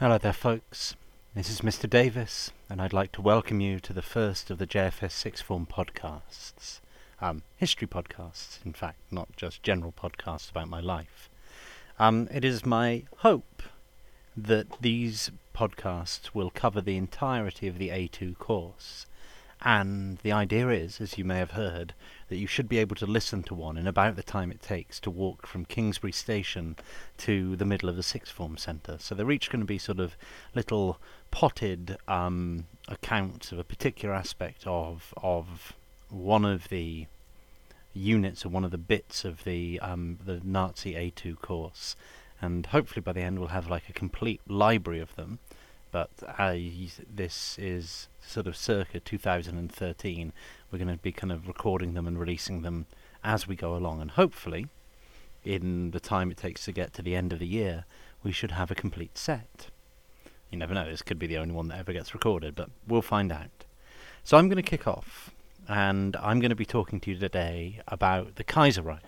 Hello there, folks. This is Mr. Davies, and I'd like to welcome you to the first of the JFS Sixth Form podcasts. Um, history podcasts, in fact, not just general podcasts about my life. Um, it is my hope that these podcasts will cover the entirety of the A2 course. And the idea is, as you may have heard, that you should be able to listen to one in about the time it takes to walk from Kingsbury Station to the middle of the Sixth Form Centre. So they're each going to be sort of little potted um, accounts of a particular aspect of of one of the units or one of the bits of the um, the Nazi A2 course, and hopefully by the end we'll have like a complete library of them. But uh, this is sort of circa 2013. We're going to be kind of recording them and releasing them as we go along, and hopefully, in the time it takes to get to the end of the year, we should have a complete set. You never know, this could be the only one that ever gets recorded, but we'll find out. So I'm going to kick off, and I'm going to be talking to you today about the Kaiserreich,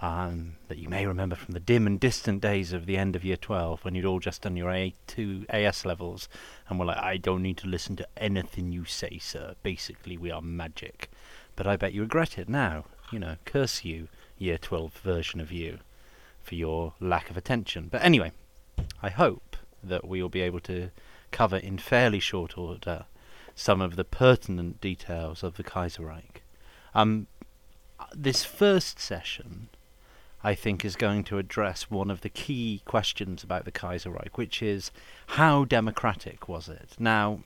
um, that you may remember from the dim and distant days of the end of year 12 when you'd all just done your A2 AS levels and were like, I don't need to listen to anything you say, sir. Basically, we are magic. But I bet you regret it now. You know, curse you, year 12 version of you, for your lack of attention. But anyway, I hope that we will be able to cover in fairly short order some of the pertinent details of the Kaiserreich. Um, this first session I think is going to address one of the key questions about the Kaiserreich, which is how democratic was it? Now,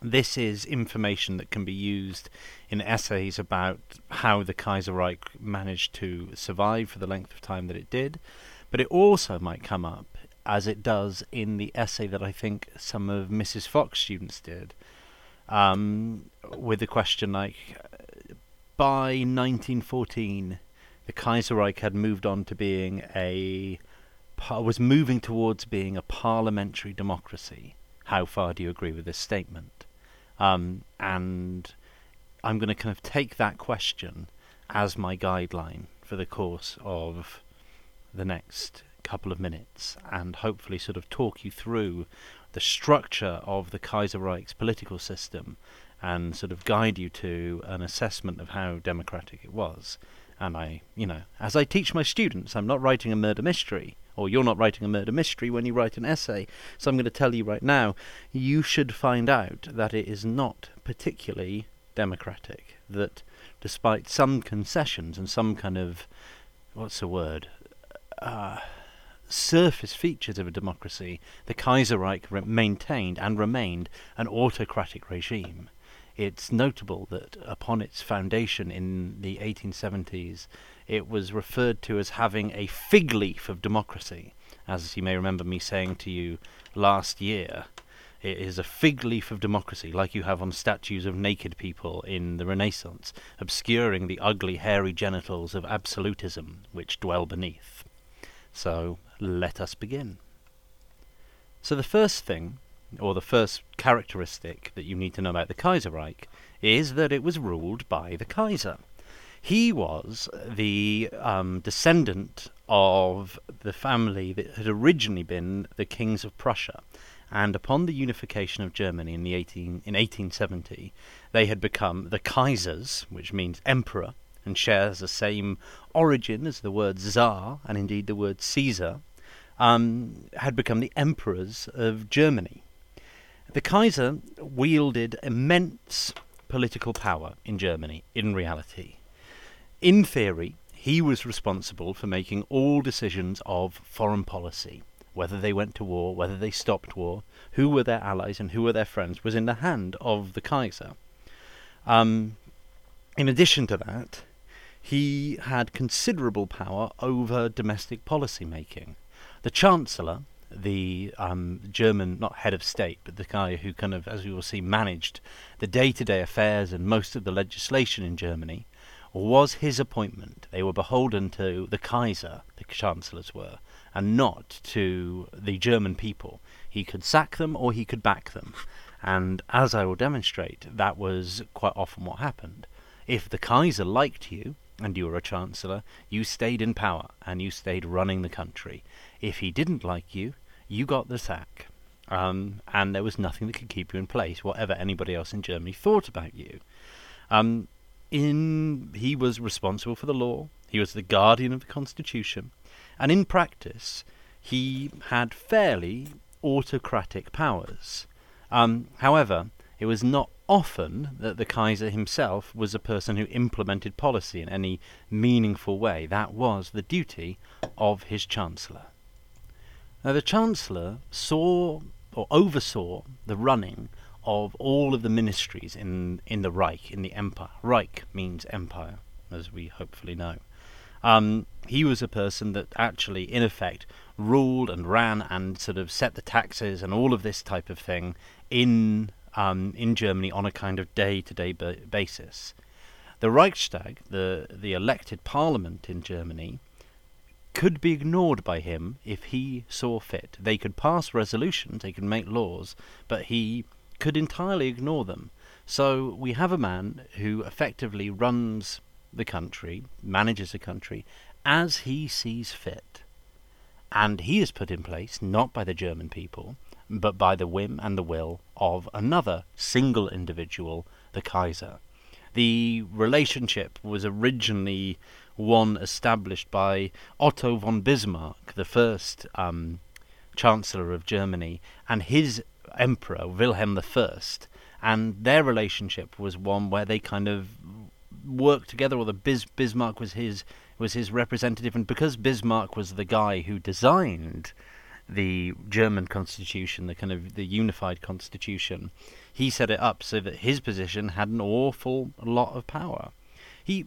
this is information that can be used in essays about how the Kaiserreich managed to survive for the length of time that it did, but it also might come up, as it does in the essay that I think some of Mrs. Fox students did, um, with the question like, by 1914, the Kaiserreich had moved on to being a was moving towards being a parliamentary democracy. How far do you agree with this statement? Um, and I'm going to kind of take that question as my guideline for the course of the next couple of minutes and hopefully sort of talk you through the structure of the Kaiserreich's political system and sort of guide you to an assessment of how democratic it was and I, you know, as I teach my students, I'm not writing a murder mystery, or you're not writing a murder mystery when you write an essay. So I'm going to tell you right now, you should find out that it is not particularly democratic. That despite some concessions and some kind of, what's the word, uh, surface features of a democracy, the Kaiserreich re- maintained and remained an autocratic regime it's notable that upon its foundation in the 1870s, it was referred to as having a fig leaf of democracy. As you may remember me saying to you last year, it is a fig leaf of democracy, like you have on statues of naked people in the Renaissance, obscuring the ugly, hairy genitals of absolutism which dwell beneath. So, let us begin. So, the first thing or the first characteristic that you need to know about the Kaiserreich, is that it was ruled by the Kaiser. He was the um, descendant of the family that had originally been the kings of Prussia, and upon the unification of Germany in the 18 in 1870, they had become the Kaisers, which means emperor, and shares the same origin as the word Tsar and indeed the word Caesar, um, had become the emperors of Germany. The Kaiser wielded immense political power in Germany, in reality. In theory, he was responsible for making all decisions of foreign policy. Whether they went to war, whether they stopped war, who were their allies and who were their friends, was in the hand of the Kaiser. Um, in addition to that, he had considerable power over domestic policy making. The Chancellor, the um, German, not head of state, but the guy who kind of, as we will see, managed the day to day affairs and most of the legislation in Germany, was his appointment. They were beholden to the Kaiser, the chancellors were, and not to the German people. He could sack them or he could back them. And as I will demonstrate, that was quite often what happened. If the Kaiser liked you, and you were a chancellor, you stayed in power and you stayed running the country. If he didn't like you, you got the sack. Um, and there was nothing that could keep you in place, whatever anybody else in Germany thought about you. Um, in he was responsible for the law. He was the guardian of the constitution, and in practice, he had fairly autocratic powers. Um, however, it was not often that the Kaiser himself was a person who implemented policy in any meaningful way. That was the duty of his Chancellor. Now, the Chancellor saw or oversaw the running of all of the ministries in, in the Reich, in the Empire. Reich means empire, as we hopefully know. Um, he was a person that actually, in effect, ruled and ran and sort of set the taxes and all of this type of thing in um, in Germany on a kind of day-to-day basis. The Reichstag, the the elected parliament in Germany, could be ignored by him if he saw fit. They could pass resolutions, they could make laws, but he could entirely ignore them. So we have a man who effectively runs the country, manages the country, as he sees fit. And he is put in place not by the German people, but by the whim and the will of another single individual, the Kaiser. The relationship was originally one established by Otto von Bismarck, the first um, Chancellor of Germany, and his Emperor, Wilhelm I, and their relationship was one where they kind of worked together, or the Bis- Bismarck was his was his representative, and because Bismarck was the guy who designed the German constitution, the kind of the unified constitution, he set it up so that his position had an awful lot of power. He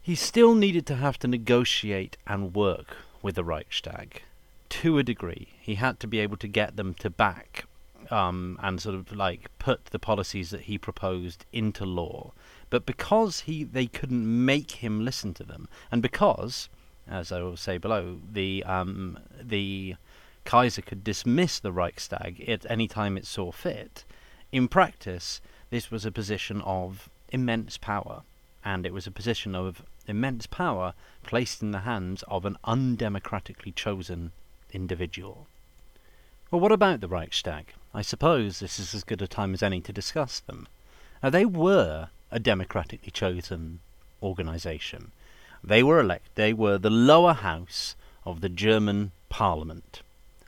he still needed to have to negotiate and work with the Reichstag to a degree. He had to be able to get them to back um, and sort of like put the policies that he proposed into law. But because he they couldn't make him listen to them, and because as I will say below, the um, the Kaiser could dismiss the Reichstag at any time it saw fit. In practice, this was a position of immense power, and it was a position of immense power placed in the hands of an undemocratically chosen individual. Well, what about the Reichstag? I suppose this is as good a time as any to discuss them. Now, they were a democratically chosen organization. They were elect. They were the lower house of the German Parliament,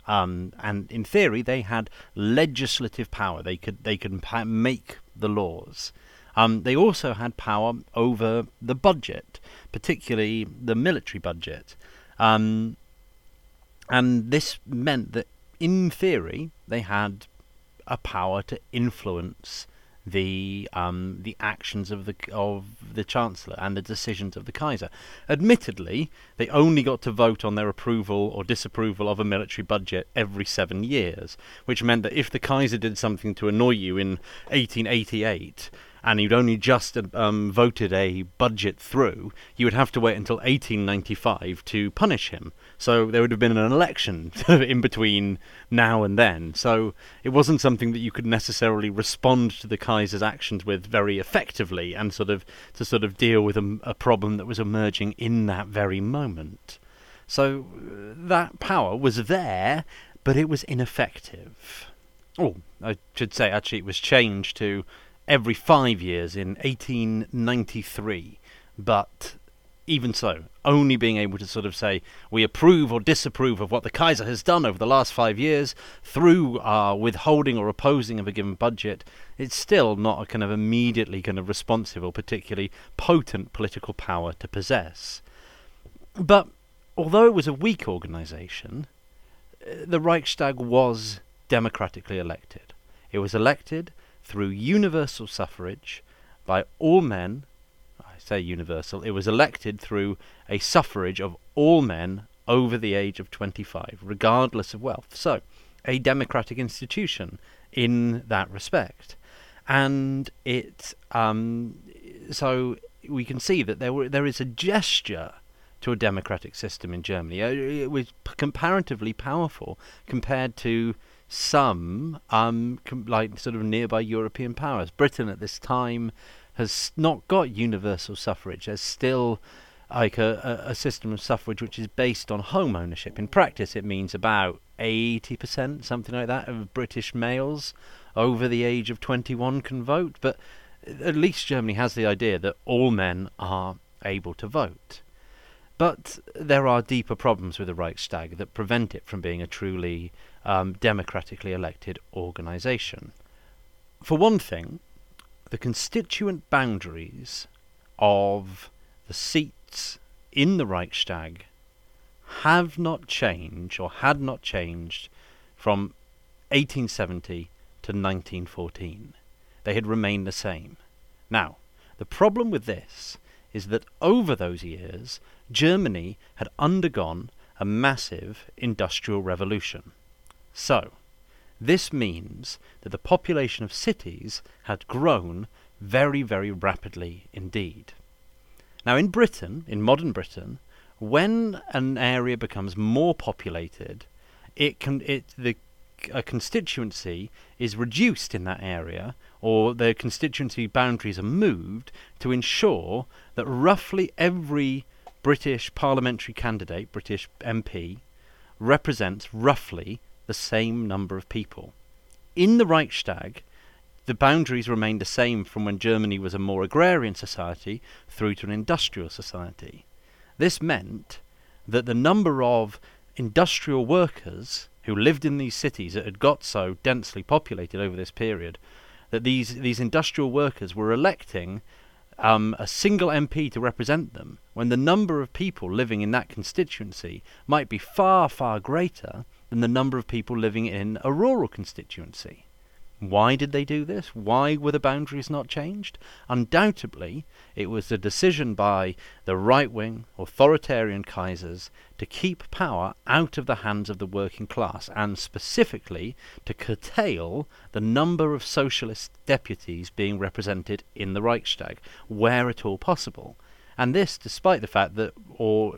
um, and in theory, they had legislative power. They could they could make the laws. Um, they also had power over the budget, particularly the military budget, um, and this meant that, in theory, they had a power to influence the um, the actions of the of the chancellor and the decisions of the Kaiser. Admittedly, they only got to vote on their approval or disapproval of a military budget every seven years, which meant that if the Kaiser did something to annoy you in 1888 and you'd only just um, voted a budget through, you would have to wait until 1895 to punish him. So there would have been an election in between now and then. So it wasn't something that you could necessarily respond to the Kaiser's actions with very effectively and sort of to sort of deal with a, a problem that was emerging in that very moment. So uh, that power was there, but it was ineffective. Oh, I should say actually it was changed to every five years in 1893. But even so, only being able to sort of say we approve or disapprove of what the Kaiser has done over the last five years through withholding or opposing of a given budget, it's still not a kind of immediately kind of responsive or particularly potent political power to possess. But although it was a weak organisation, uh, the Reichstag was democratically elected. It was elected through universal suffrage by all men. I say universal, it was elected through a suffrage of all men over the age of 25, regardless of wealth. So, a democratic institution in that respect. And it, um, so we can see that there were, there is a gesture to a democratic system in Germany. Uh, it was comparatively powerful compared to some um, com- like sort of nearby European powers. Britain at this time has not got universal suffrage. There's still like a, a, system of suffrage which is based on home ownership. In practice, it means about 80%, something like that, of British males over the age of 21 can vote. But at least Germany has the idea that all men are able to vote. But there are deeper problems with the Reichstag that prevent it from being a truly um, democratically elected organisation. For one thing, the constituent boundaries of the seats in the Reichstag have not changed or had not changed from 1870 to 1914. They had remained the same. Now, the problem with this is that over those years, Germany had undergone a massive industrial revolution. So, this means that the population of cities had grown very, very rapidly indeed. Now, in Britain, in modern Britain, when an area becomes more populated, it can it the a constituency is reduced in that area, or the constituency boundaries are moved to ensure that roughly every British parliamentary candidate, British MP, represents roughly the same number of people. In the Reichstag, the boundaries remained the same from when Germany was a more agrarian society through to an industrial society. This meant that the number of industrial workers who lived in these cities that had got so densely populated over this period that these, these industrial workers were electing um, a single MP to represent them when the number of people living in that constituency might be far, far greater than the number of people living in a rural constituency. Why did they do this? Why were the boundaries not changed? Undoubtedly, it was a decision by the right wing, authoritarian Kaisers to keep power out of the hands of the working class, and specifically to curtail the number of socialist deputies being represented in the Reichstag, where at all possible. And this, despite the fact that, or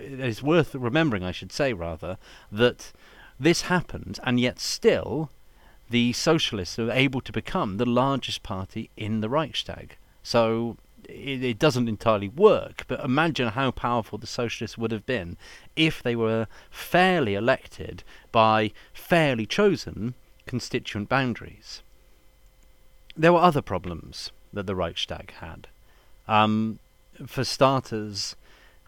it is worth remembering, I should say rather, that this happened, and yet still the socialists are able to become the largest party in the Reichstag. So it, it, doesn't entirely work, but imagine how powerful the socialists would have been if they were fairly elected by fairly chosen constituent boundaries. There were other problems that the Reichstag had. Um, for starters,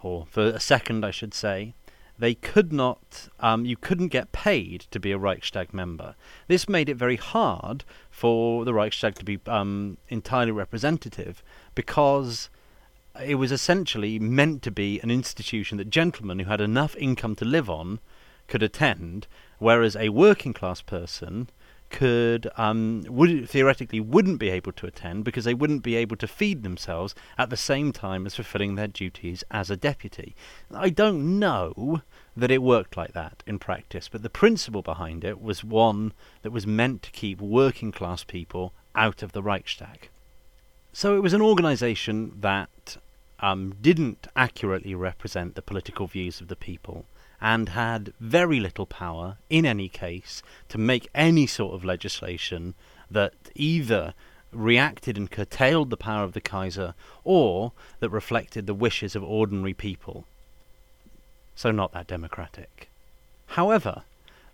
or for a second, I should say, they could not, um, you couldn't get paid to be a Reichstag member. This made it very hard for the Reichstag to be um, entirely representative because it was essentially meant to be an institution that gentlemen who had enough income to live on could attend, whereas a working class person could um, would theoretically wouldn't be able to attend because they wouldn't be able to feed themselves at the same time as fulfilling their duties as a deputy. I don't know that it worked like that in practice, but the principle behind it was one that was meant to keep working class people out of the Reichstag. So it was an organisation that um, didn't accurately represent the political views of the people and had very little power, in any case, to make any sort of legislation that either reacted and curtailed the power of the Kaiser or that reflected the wishes of ordinary people. So, not that democratic. However,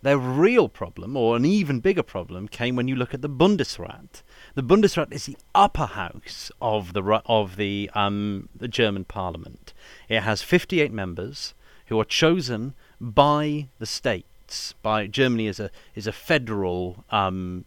their real problem, or an even bigger problem, came when you look at the Bundesrat. The Bundesrat is the upper house of the of the um, the German Parliament. It has 58 members who are chosen by the states. By Germany is a is a federal um,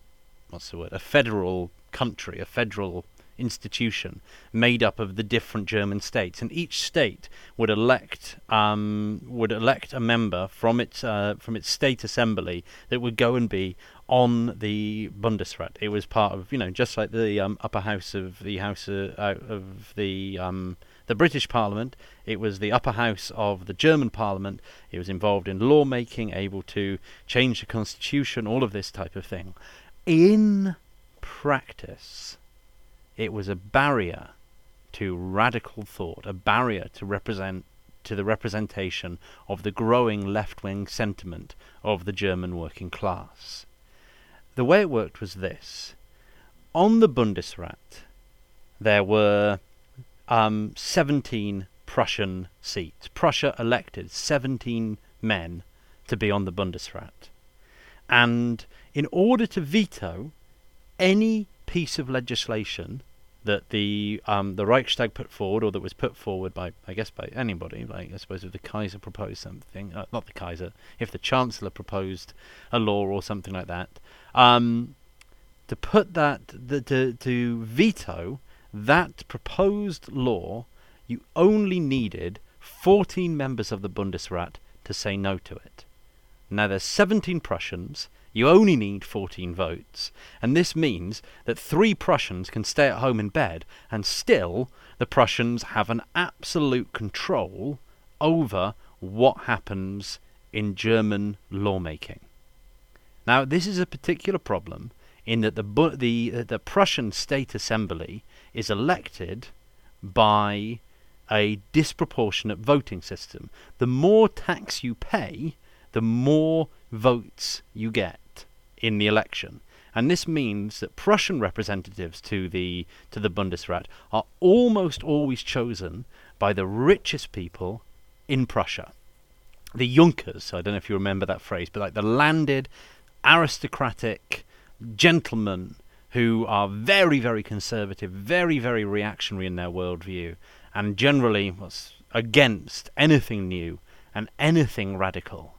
what's the word? A federal country, a federal institution made up of the different German states, and each state would elect um, would elect a member from its uh, from its state assembly that would go and be on the Bundesrat. It was part of you know just like the um, upper house of the house uh, of the um, the British Parliament. It was the upper house of the German Parliament. It was involved in lawmaking, able to change the constitution, all of this type of thing. In practice, it was a barrier to radical thought, a barrier to represent to the representation of the growing left-wing sentiment of the German working class. The way it worked was this. On the Bundesrat, there were um, 17 Prussian seats. Prussia elected 17 men to be on the Bundesrat. And in order to veto any piece of legislation that the um, the Reichstag put forward, or that was put forward by, I guess, by anybody. Like I suppose if the Kaiser proposed something, uh, not the Kaiser, if the Chancellor proposed a law or something like that, um, to put that the, to to veto that proposed law, you only needed 14 members of the Bundesrat to say no to it. Now there's 17 Prussians you only need 14 votes, and this means that three Prussians can stay at home in bed, and still the Prussians have an absolute control over what happens in German lawmaking. Now, this is a particular problem in that the the uh, the Prussian State Assembly is elected by a disproportionate voting system. The more tax you pay, the more votes you get in the election. And this means that Prussian representatives to the to the Bundesrat are almost always chosen by the richest people in Prussia. The Junkers, I don't know if you remember that phrase, but like the landed aristocratic gentlemen who are very, very conservative, very, very reactionary in their worldview, and generally was against anything new and anything radical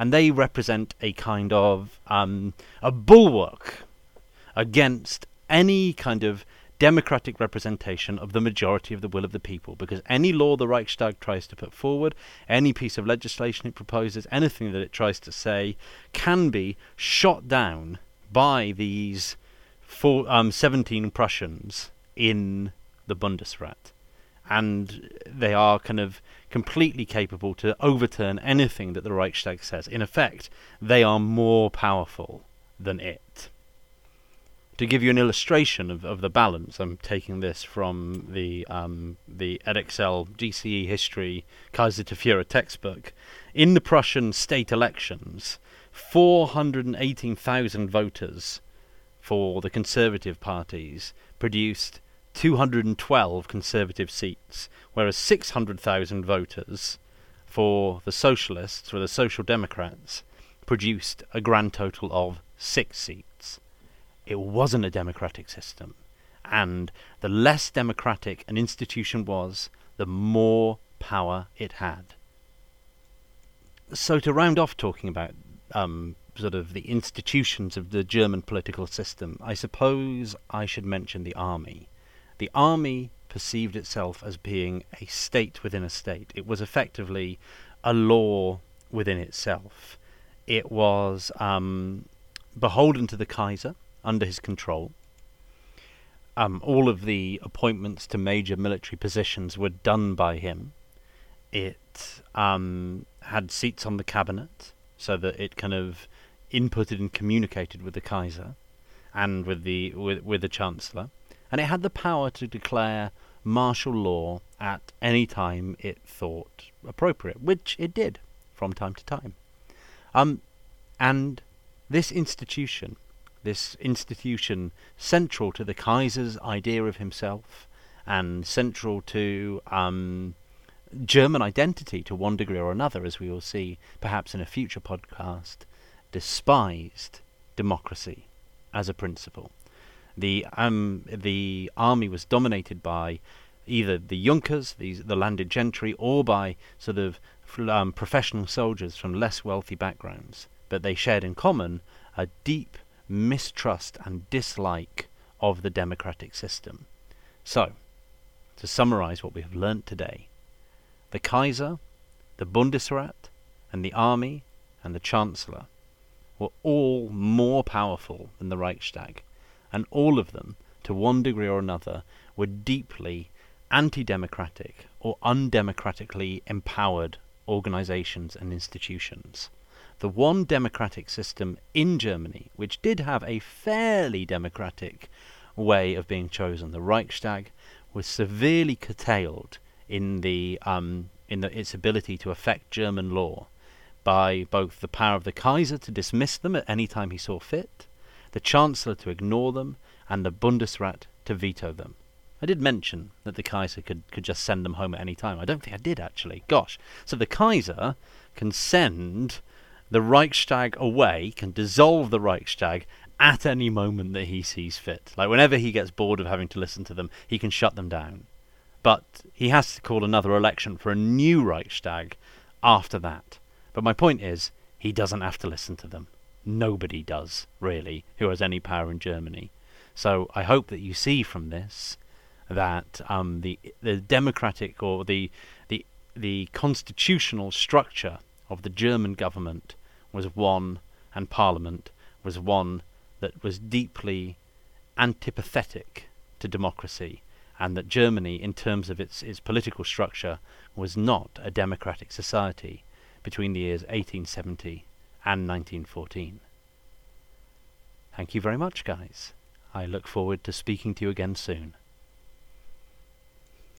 and they represent a kind of um, a bulwark against any kind of democratic representation of the majority of the will of the people. Because any law the Reichstag tries to put forward, any piece of legislation it proposes, anything that it tries to say, can be shot down by these four, um, 17 Prussians in the Bundesrat. And they are kind of completely capable to overturn anything that the Reichstag says. In effect, they are more powerful than it. To give you an illustration of, of the balance, I'm taking this from the um, the Edexcel GCE History Kaiser to Führer textbook. In the Prussian state elections, 418,000 voters for the Conservative parties produced 212 Conservative seats, whereas 600,000 voters for the Socialists, or the Social Democrats, produced a grand total of six seats. It wasn't a democratic system, and the less democratic an institution was, the more power it had. So, to round off talking about um, sort of the institutions of the German political system, I suppose I should mention the army. The army perceived itself as being a state within a state. It was effectively a law within itself. It was um, beholden to the Kaiser, under his control. Um, all of the appointments to major military positions were done by him. It um, had seats on the cabinet, so that it kind of inputted and communicated with the Kaiser and with the with, with the Chancellor and it had the power to declare martial law at any time it thought appropriate, which it did from time to time. Um, and this institution, this institution central to the Kaiser's idea of himself and central to um, German identity to one degree or another, as we will see perhaps in a future podcast, despised democracy as a principle the um, the army was dominated by either the Junkers, these, the landed gentry, or by sort of um, professional soldiers from less wealthy backgrounds. But they shared in common a deep mistrust and dislike of the democratic system. So, to summarize what we have learnt today, the Kaiser, the Bundesrat, and the army and the Chancellor were all more powerful than the Reichstag and all of them, to one degree or another, were deeply anti democratic or undemocratically empowered organizations and institutions. The one democratic system in Germany, which did have a fairly democratic way of being chosen, the Reichstag, was severely curtailed in the um, in the, its ability to affect German law by both the power of the Kaiser to dismiss them at any time he saw fit, the Chancellor to ignore them, and the Bundesrat to veto them. I did mention that the Kaiser could, could just send them home at any time. I don't think I did actually. Gosh. So the Kaiser can send the Reichstag away, can dissolve the Reichstag at any moment that he sees fit. Like whenever he gets bored of having to listen to them, he can shut them down. But he has to call another election for a new Reichstag after that. But my point is, he doesn't have to listen to them. Nobody does, really, who has any power in Germany. So I hope that you see from this that um, the the democratic or the the the constitutional structure of the German government was one, and Parliament was one that was deeply antipathetic to democracy, and that Germany, in terms of its its political structure, was not a democratic society between the years 1870 and 1914. Thank you very much, guys. I look forward to speaking to you again soon.